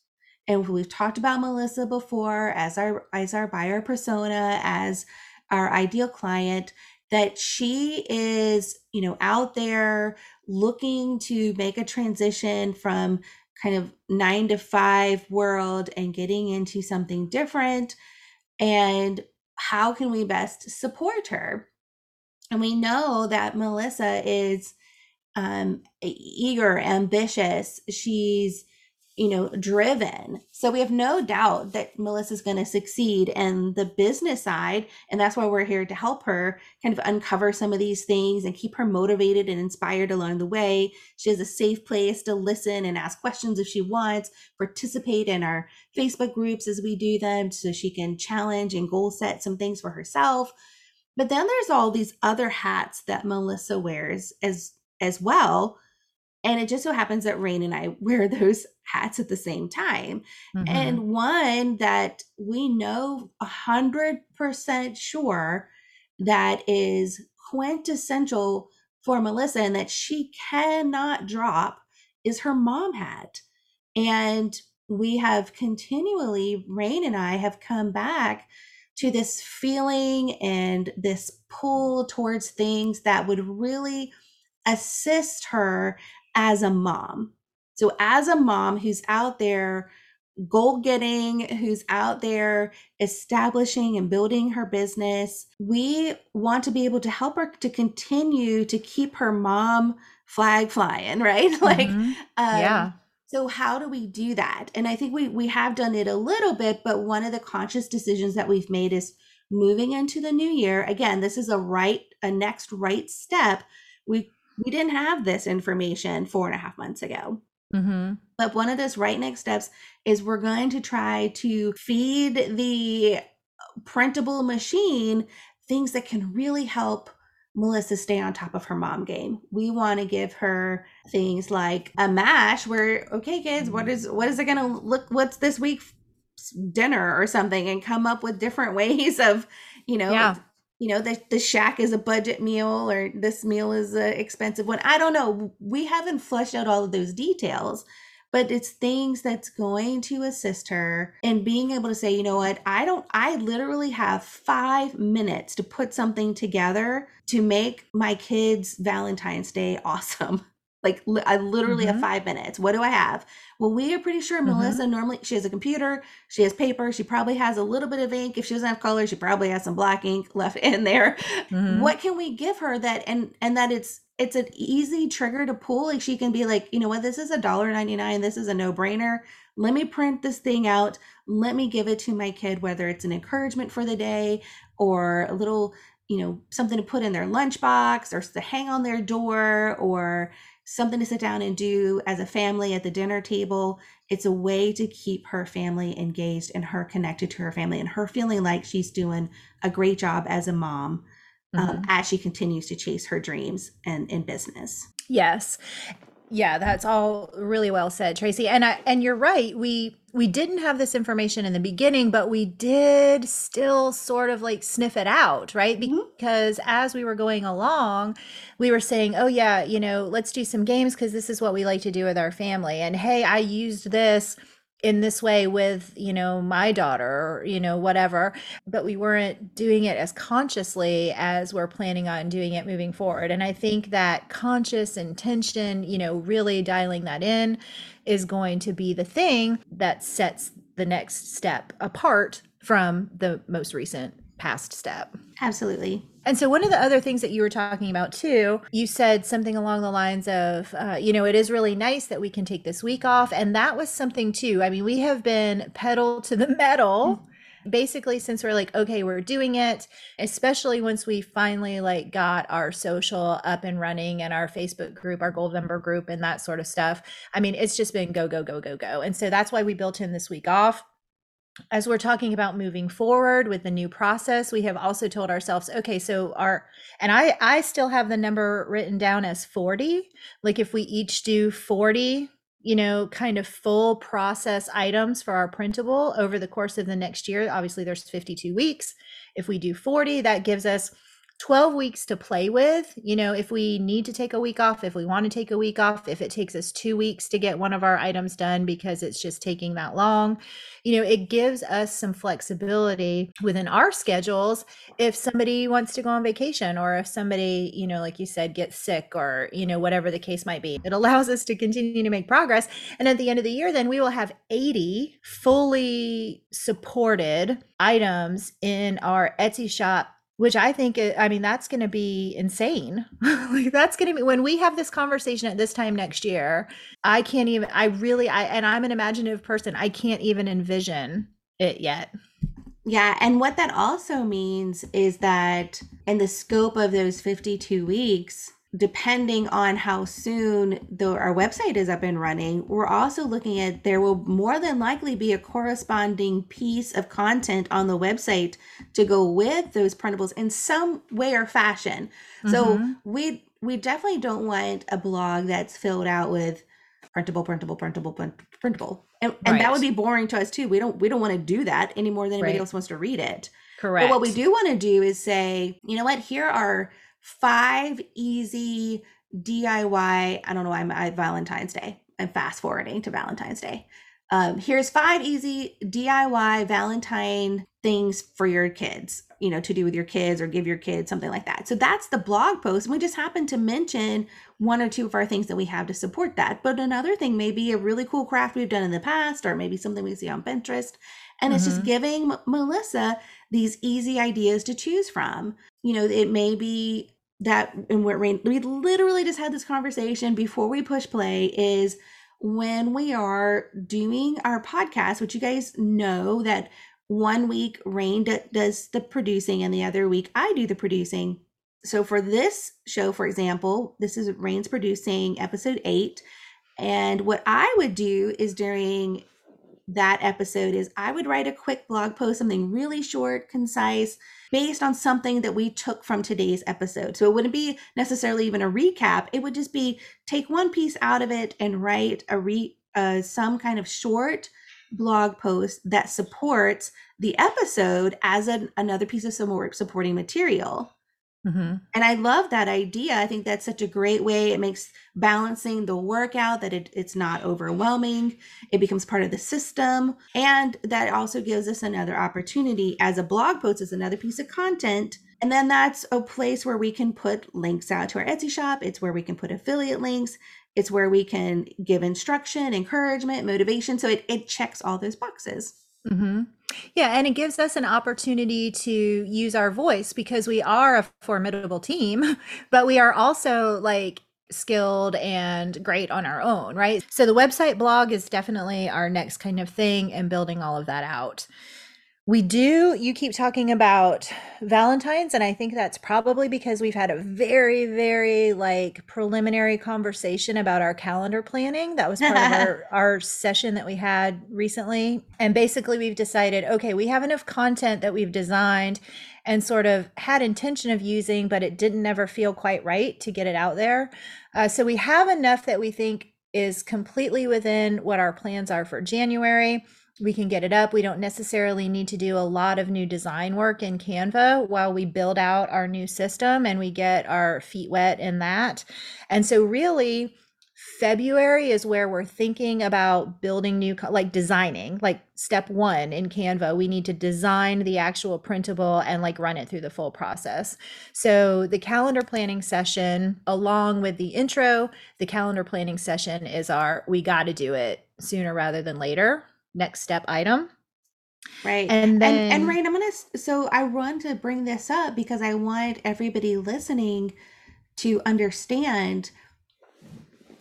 And we've talked about Melissa before as our as our buyer persona, as our ideal client that she is, you know, out there looking to make a transition from kind of nine to five world and getting into something different. And how can we best support her? And we know that Melissa is um, eager, ambitious. She's you know, driven. So we have no doubt that Melissa's going to succeed in the business side. And that's why we're here to help her kind of uncover some of these things and keep her motivated and inspired along the way. She has a safe place to listen and ask questions if she wants, participate in our Facebook groups as we do them so she can challenge and goal set some things for herself. But then there's all these other hats that Melissa wears as as well and it just so happens that Reine and I wear those hats at the same time. Mm-hmm. And one that we know a hundred percent sure that is quintessential for Melissa and that she cannot drop is her mom hat. And we have continually, Reine and I have come back to this feeling and this pull towards things that would really assist her as a mom. So, as a mom who's out there goal getting, who's out there establishing and building her business, we want to be able to help her to continue to keep her mom flag flying, right? like, mm-hmm. um, yeah. So how do we do that? And I think we we have done it a little bit, but one of the conscious decisions that we've made is moving into the new year. Again, this is a right a next right step. We we didn't have this information four and a half months ago. Mm-hmm. But one of those right next steps is we're going to try to feed the printable machine things that can really help Melissa stay on top of her mom game. We want to give her things like a mash where okay kids, what is what is it going to look what's this week dinner or something and come up with different ways of, you know, yeah you know the, the shack is a budget meal or this meal is an expensive one. I don't know. We haven't flushed out all of those details but it's things that's going to assist her in being able to say you know what? I don't i literally have five minutes to put something together to make my kids valentine's day awesome Like li- I literally have
Mhm.
five minutes. What do I have? Well, we are pretty sure
Mhm.
Melissa normally she has a computer, she has paper, she probably has a little bit of ink. If she doesn't have color, she probably has some black ink left in there.
Mhm.
What can we give her that and and that it's it's an easy trigger to pull. Like she can be like, you know what, this is a dollar ninety nine. This is a no brainer. Let me print this thing out. Let me give it to my kid, whether it's an encouragement for the day or a little, you know, something to put in their lunchbox or to hang on their door or something to sit down and do as a family at the dinner table. It's a way to keep her family engaged and her connected to her family and her feeling like she's doing a great job as a mom um,
Mhm.
as she continues to chase her dreams and in business.
Yes. Yeah, that's all really well said, Tracy. And I and you're right. We we didn't have this information in the beginning, but we did still sort of like sniff it out, right?
Mhm.
Because as we were going along, we were saying, "Oh yeah, you know, let's do some games because this is what we like to do with our family." And hey, I used this in this way with, you know, my daughter, or, you know, whatever but we weren't doing it as consciously as we're planning on doing it moving forward. And I think that conscious intention, you know, really dialing that in is going to be the thing that sets the next step apart from the most recent past step.
Absolutely.
And so, one of the other things that you were talking about too, you said something along the lines of, uh, you know, it is really nice that we can take this week off. And that was something too. I mean, we have been pedal to the metal basically since we're like, okay, we're doing it, especially once we finally like got our social up and running and our Facebook group, our gold member group, and that sort of stuff. I mean, it's just been go, go, go, go, go. And so that's why we built in this week off as we're talking about moving forward with the new process we have also told ourselves okay so our and i i still have the number written down as 40 like if we each do 40 you know kind of full process items for our printable over the course of the next year obviously there's 52 weeks. If we do 40 that gives us 12 weeks to play with. You know, if we need to take a week off, if we want to take a week off, if it takes us two weeks to get one of our items done because it's just taking that long, you know, it gives us some flexibility within our schedules if somebody wants to go on vacation or if somebody, you know, like you said, gets sick or, you know, whatever the case might be. It allows us to continue to make progress. And at the end of the year, then we will have 80 fully supported items in our Etsy shop which I think, I mean, that's going to be insane. like that's going to be when we have this conversation at this time next year. I can't even. I really, I and I'm an imaginative person. I can't even envision it yet.
Yeah, and what that also means is that in the scope of those 52 weeks, depending on how soon the, our website is up and running, we're also looking at there will more than likely be a corresponding piece of content on the website to go with those printables in some way or fashion. So
Mhm.
we we definitely don't want a blog that's filled out with printable, printable, printable, printable. And, and that would be boring to us too. We don't we don't want to do that any more than anybody
Right.
else wants to read it.
correct.
But what we do want to do is say, you know what? Here are five easy DIY. I don't know why I'm at Valentine's Day. I'm fast forwarding to Valentine's Day. Um, here's five easy DIY Valentine things for your kids, you know, to do with your kids or give your kids something like that. So that's the blog post. And we just happen to mention one or two of our things that we have to support that. But another thing may be a really cool craft we've done in the past, or maybe something we see on Pinterest. And it's just
Mhm.
giving M- Melissa these easy ideas to choose from. You know, it may be that, and we're, we literally just had this conversation before we push play is when we are doing our podcast, which you guys know that one week Reine d- does the producing and the other week I do the producing. So for this show, for example, this is Reine's producing episode eight. And what I would do is during that episode is I would write a quick blog post, something really short, concise, based on something that we took from today's episode. So it wouldn't be necessarily even a recap. It would just be take one piece out of it and write a re uh, some kind of short blog post that supports the episode as an, another piece of some supporting material.
Mhm.
And I love that idea. I think that's such a great way. It makes balancing the workout that it, it's not overwhelming. It becomes part of the system. And that also gives us another opportunity as a blog post, as another piece of content And then that's a place where we can put links out to our Etsy shop. It's where we can put affiliate links. It's where we can give instruction, encouragement, motivation. So it, it checks all those boxes.
Mm-hmm. Yeah, and it gives us an opportunity to use our voice because we are a formidable team, but we are also like skilled and great on our own, right? So the website blog is definitely our next kind of thing and building all of that out. We do, you keep talking about Valentine's, and I think that's probably because we've had a very, very like preliminary conversation about our calendar planning. That was part of our, our session that we had recently. And basically, we've decided okay, we have enough content that we've designed and sort of had intention of using, but it didn't ever feel quite right to get it out there. Uh, so we have enough that we think is completely within what our plans are for January. We can get it up. We don't necessarily need to do a lot of new design work in Canva while we build out our new system and we get our feet wet in that. And so, really, February is where we're thinking about building new, like designing, like step one in Canva. We need to design the actual printable and like run it through the full process. So, the calendar planning session, along with the intro, the calendar planning session is our we got to do it sooner rather than later. Next step item.
Right. And then, and, and right, I'm going to, so I want to bring this up because I want everybody listening to understand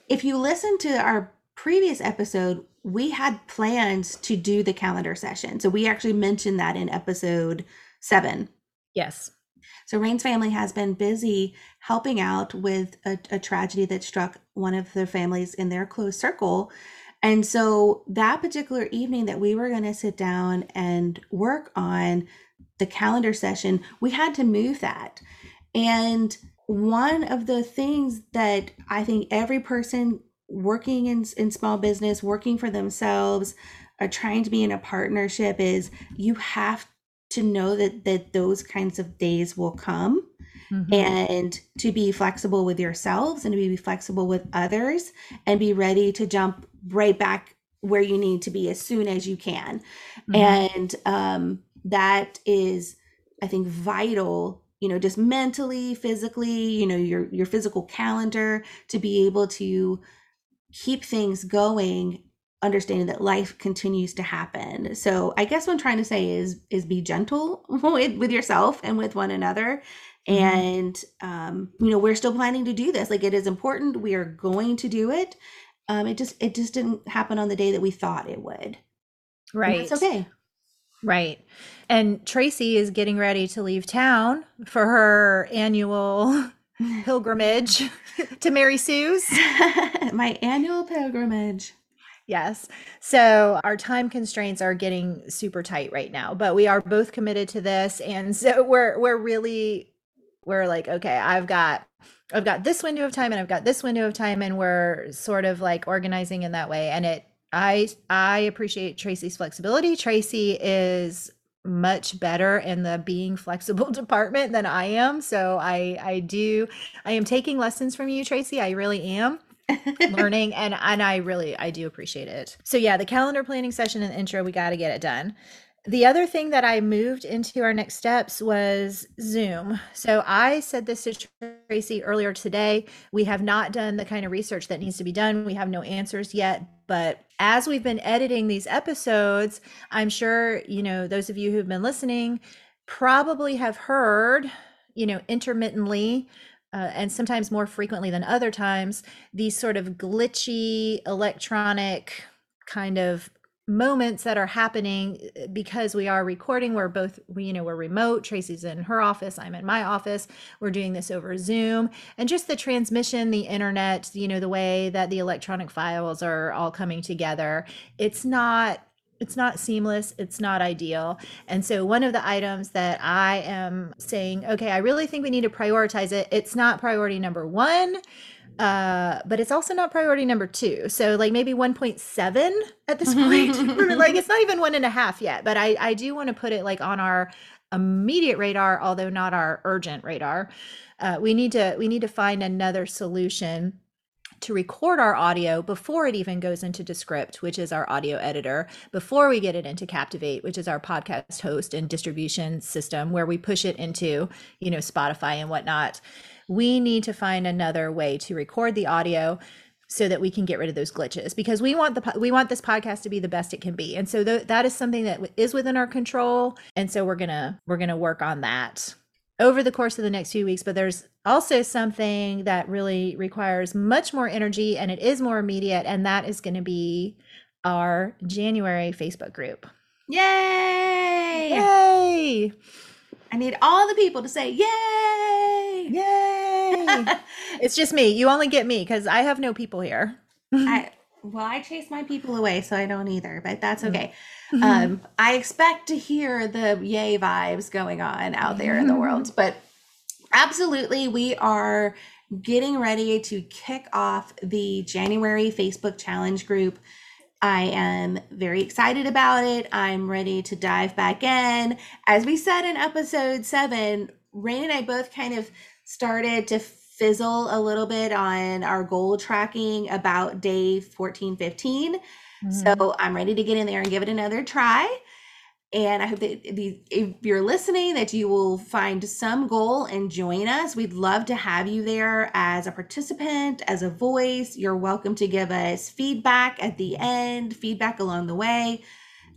if you listen to our previous episode, we had plans to do the calendar session. So we actually mentioned that in episode seven.
Yes.
So Reine's family has been busy helping out with a, a tragedy that struck one of the families in their close circle. And so that particular evening that we were going to sit down and work on the calendar session, we had to move that. And one of the things that I think every person working in, in small business, working for themselves, are trying to be in a partnership is you have to know that that those kinds of days will come mm-hmm. and to be flexible with yourselves and to be flexible with others and be ready to jump right back where you need to be as soon as you can mm-hmm. and um, that is i think vital you know just mentally physically you know your your physical calendar to be able to keep things going understanding that life continues to happen so i guess what i'm trying to say is is be gentle with, with yourself and with one another. And um you know we're still planning to do this like it is important we are going to do it um it just it just didn't happen on the day that we thought it would
right
it's okay
Right. And Tracy is getting ready to leave town for her annual pilgrimage to Mary Sue's.
My annual pilgrimage.
Yes. So our time constraints are getting super tight right now, but we are both committed to this and so we're we're really we're like okay, I've got I've got this window of time and I've got this window of time and we're sort of like organizing in that way and it I I appreciate Tracy's flexibility. Tracy is much better in the being flexible department than I am. So I I do I am taking lessons from you, Tracy. I really am. learning and and I really I do appreciate it. So yeah, the calendar planning session and intro, we got to get it done. The other thing that I moved into our next steps was Zoom. So I said this to Tracy earlier today. We have not done the kind of research that needs to be done. We have no answers yet, but as we've been editing these episodes, I'm sure, you know, those of you who've been listening probably have heard, you know, intermittently uh, and sometimes more frequently than other times, these sort of glitchy electronic kind of moments that are happening uh, because we are recording we're both you know we're remote tracy's in her office i'm in my office we're doing this over zoom and just the transmission the internet you know the way that the electronic files are all coming together it's not it's not seamless it's not ideal and so one of the items that i am saying okay i really think we need to prioritize it it's not priority number one uh, but it's also not priority number two. So like maybe 1.7 at this point. like it's not even one and a half yet. But I, I do want to put it like on our immediate radar, although not our urgent radar. Uh, we need to we need to find another solution to record our audio before it even goes into Descript, which is our audio editor, before we get it into Captivate, which is our podcast host and distribution system where we push it into, you know, Spotify and whatnot. We need to find another way to record the audio so that we can get rid of those glitches because we want the we want this podcast to be the best it can be. And so th- that is something that is within our control. And so we're gonna we're gonna work on that over the course of the next few weeks. But there's also something that really requires much more energy and it is more immediate and that is going to be our january facebook group.
Yay!
Yay
i need all the people to say yay!
Yay! It's just me. You only get me because i have no people here.
I, well i chase my people away so i don't either but that's okay. Mm-hmm. um i expect to hear the yay vibes going on out there in the world but absolutely we are getting ready to kick off the january facebook challenge group I am very excited about it. I'm ready to dive back in. As we said in episode seven, Reine and I both kind of started to fizzle a little bit on our goal tracking about day 14, 15. Mm-hmm. So I'm ready to get in there and give it another try. And I hope that if you're listening, that you will find some goal and join us. We'd love to have you there as a participant, as a voice. You're welcome to give us feedback at the end, feedback along the way.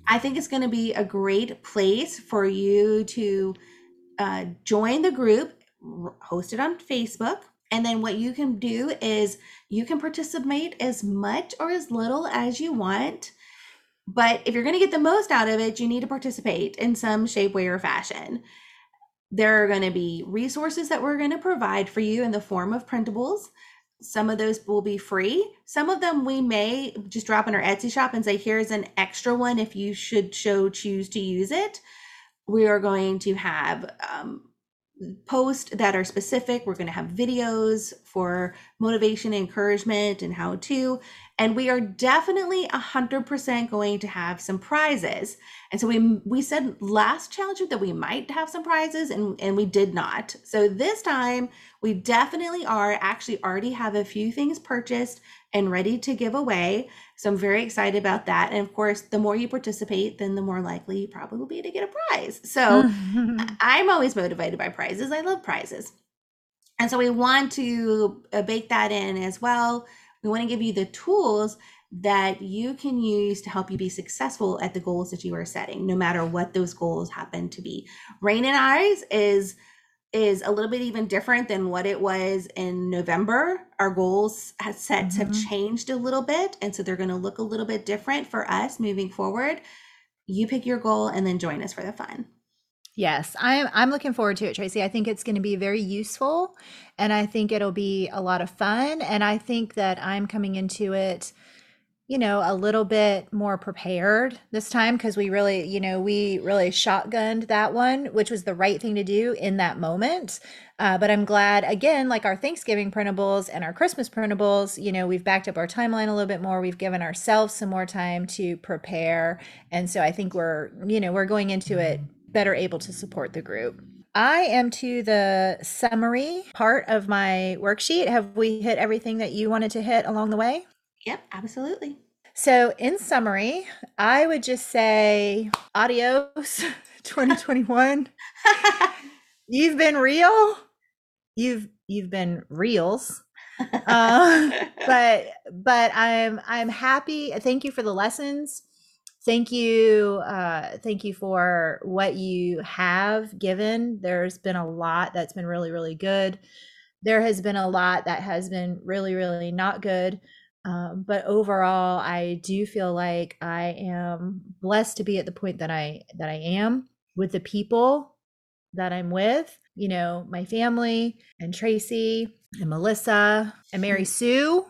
I think it's going to be a great place for you to uh, join the group hosted on Facebook. And then what you can do is you can participate as much or as little as you want. But if you're going to get the most out of it, you need to participate in some shape, way, or fashion. There are going to be resources that we're going to provide for you in the form of printables. Some of those will be free. Some of them we may just drop in our Etsy shop and say, here's an extra one if you should show choose to use it. We are going to have um, posts that are specific. We're going to have videos for motivation, encouragement, and how to. And we are definitely 100% going to have some prizes. And so we we said last challenge that we might have some prizes and and we did not. So this time we definitely are actually already have a few things purchased and ready to give away. So I'm very excited about that. And of course, the more you participate, then the more likely you probably will be to get a prize. So I'm always motivated by prizes. I love prizes. And so we want to uh, bake that in as well. We want to give you the tools that you can use to help you be successful at the goals that you are setting, no matter what those goals happen to be. Reine and Eyes is is a little bit even different than what it was in November. Our goals has sets mm-hmm. have changed a little bit, and so they're going to look a little bit different for us moving forward. You pick your goal and then join us for the fun.
Yes, I'm I'm looking forward to it, Tracy. I think it's going to be very useful and I think it'll be a lot of fun and I think that I'm coming into it you know, a little bit more prepared this time because we really, you know, we really shotgunned that one, which was the right thing to do in that moment. Uh, but I'm glad, again, like our Thanksgiving printables and our Christmas printables, you know, we've backed up our timeline a little bit more. We've given ourselves some more time to prepare. And so I think we're, you know, we're going into it better able to support the group. I am to the summary part of my worksheet. Have we hit everything that you wanted to hit along the way?
Yep, absolutely.
So, in summary, I would just say adios 2021. you've been real. You've you've been reals. Uh, but but I'm I'm happy. Thank you for the lessons. Thank you uh thank you for what you have given. There's been a lot that's been really really good. There has been a lot that has been really really not good um, but overall, I do feel like I am blessed to be at the point that I that I am with the people that I'm with. You know, my family and Tracy and Melissa and Mary Sue.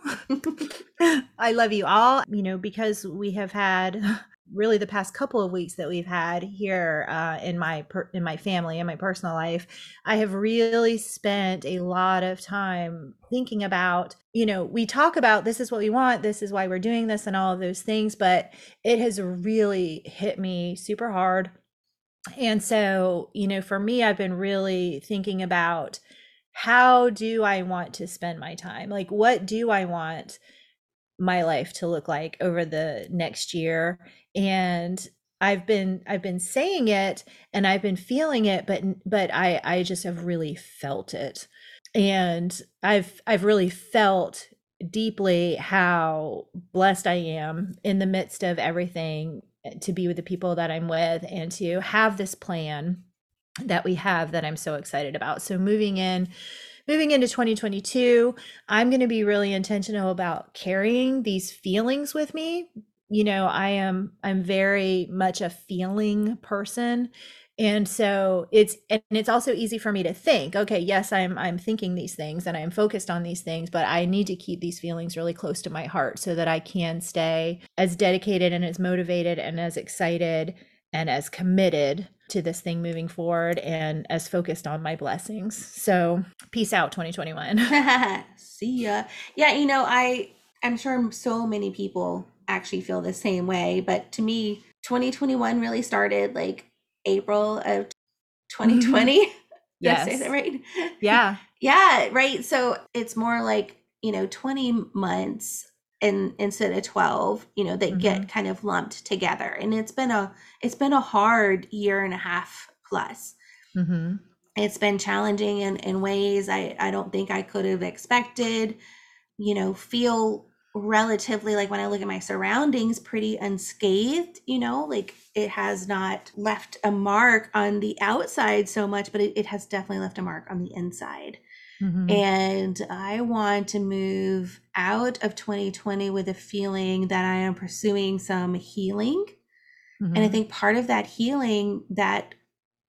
I love you all. You know, because we have had really the past couple of weeks that we've had here uh, in my per- in my family in my personal life i have really spent a lot of time thinking about you know we talk about this is what we want this is why we're doing this and all of those things but it has really hit me super hard and so you know for me i've been really thinking about how do I want to spend my time? Like, what do I want my life to look like over the next year? And I've been I've been saying it and I've been feeling it, but but I I just have really felt it, and I've I've really felt deeply how blessed I am in the midst of everything eh, to be with the people that I'm with and to have this plan that we have that I'm so excited about. So moving in moving into 2022, I'm going to be really intentional about carrying these feelings with me. You know, I am I'm very much a feeling person and so it's and it's also easy for me to think okay yes i'm i'm thinking these things and i'm focused on these things but i need to keep these feelings really close to my heart so that i can stay as dedicated and as motivated and as excited and as committed to this thing moving forward and as focused on my blessings so peace out 2021
see ya yeah you know i i'm sure so many people actually feel the same way but to me 2021 really started like April of 2020. Mm-hmm.
yes.
say that right?
Yeah.
yeah, right. So it's more like, you know, 20 months in instead of 12, you know, that mm-hmm. get kind of lumped together. And it's been a it's been a hard year and a half plus. Mm-hmm. It's been challenging in, in ways I, I don't think I could have expected. You know, feel relatively like when I look at my surroundings, pretty unscathed, you know, like it has not left a mark on the outside so much, but it, it has definitely left a mark on the inside. Mm-hmm. And I want to move out of 2020 with a feeling that I am pursuing some healing. Mm-hmm. And I mm-hmm. think part of that healing that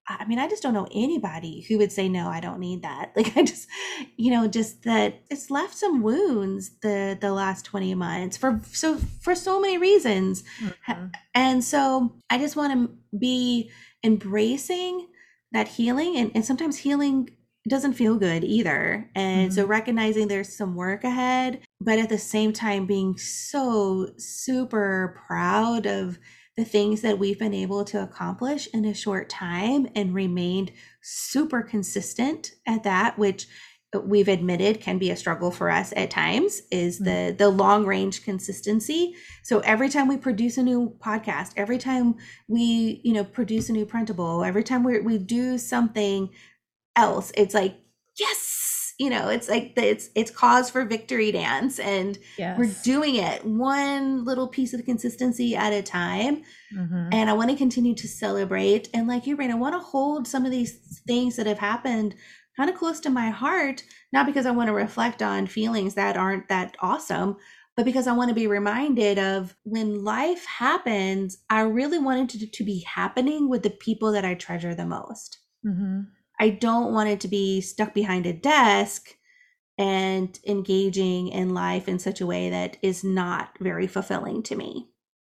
I mean, I just don't know anybody who would say, no, I don't need that. Like, I just, you know, just that it's left some wounds the, the last 20 months for, so, for so many reasons. Mm-hmm. And so I just want to be embracing that healing. And, and sometimes healing doesn't feel good either. And mm-hmm. so recognizing there's some work ahead, but at the same time being so super proud of the things that we've been able to accomplish in a short time and remained super consistent at that, which we've admitted can be a struggle for us at times is the mm-hmm. the long range consistency so every time we produce a new podcast every time we you know produce a new printable every time we, we do something else it's like yes you know it's like the, it's it's cause for victory dance and yes. we're doing it one little piece of consistency at a time mm-hmm. and i want to continue to celebrate and like you Reine i want to hold some of these things that have happened kind of close to my heart not because i want to reflect on feelings that aren't that awesome but because i want to be reminded of when life happens i really wanted to, to be happening with the people that i treasure the most mm-hmm. I don't want it to be stuck behind a desk and engaging in life in such a way that is not very fulfilling to me.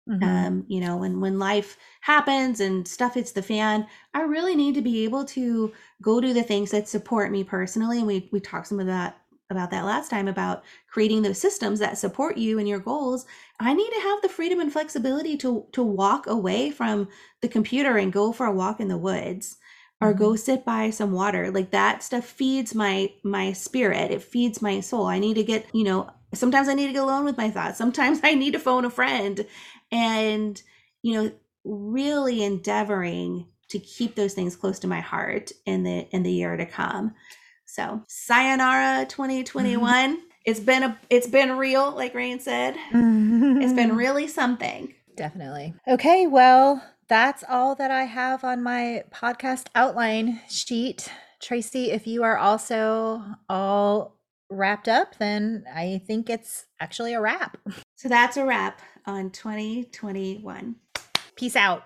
Mm-hmm. Um, you know, when when life happens and stuff hits the fan, I really need to be able to go do the things that support me personally. And we we talked some of that about that last time about creating those systems that support you and your goals. I need to have the freedom and flexibility to to walk away from the computer and go for a walk in the woods or go mm-hmm. sit by some water like that stuff feeds my my spirit. It feeds my soul. I need to get you know sometimes i need to get alone with my thoughts. Sometimes i need to phone a friend. And you know really endeavoring to keep those things close to my heart in the in the year to come. So sayonara 2021 mm-hmm. it's been a it's been real like Reine said. It's been really something.
Definitely. Okay well that's all that I have on my podcast outline sheet. Tracy, if you are also all wrapped up, then I think it's actually a wrap.
So that's a wrap on 2021.
Peace out.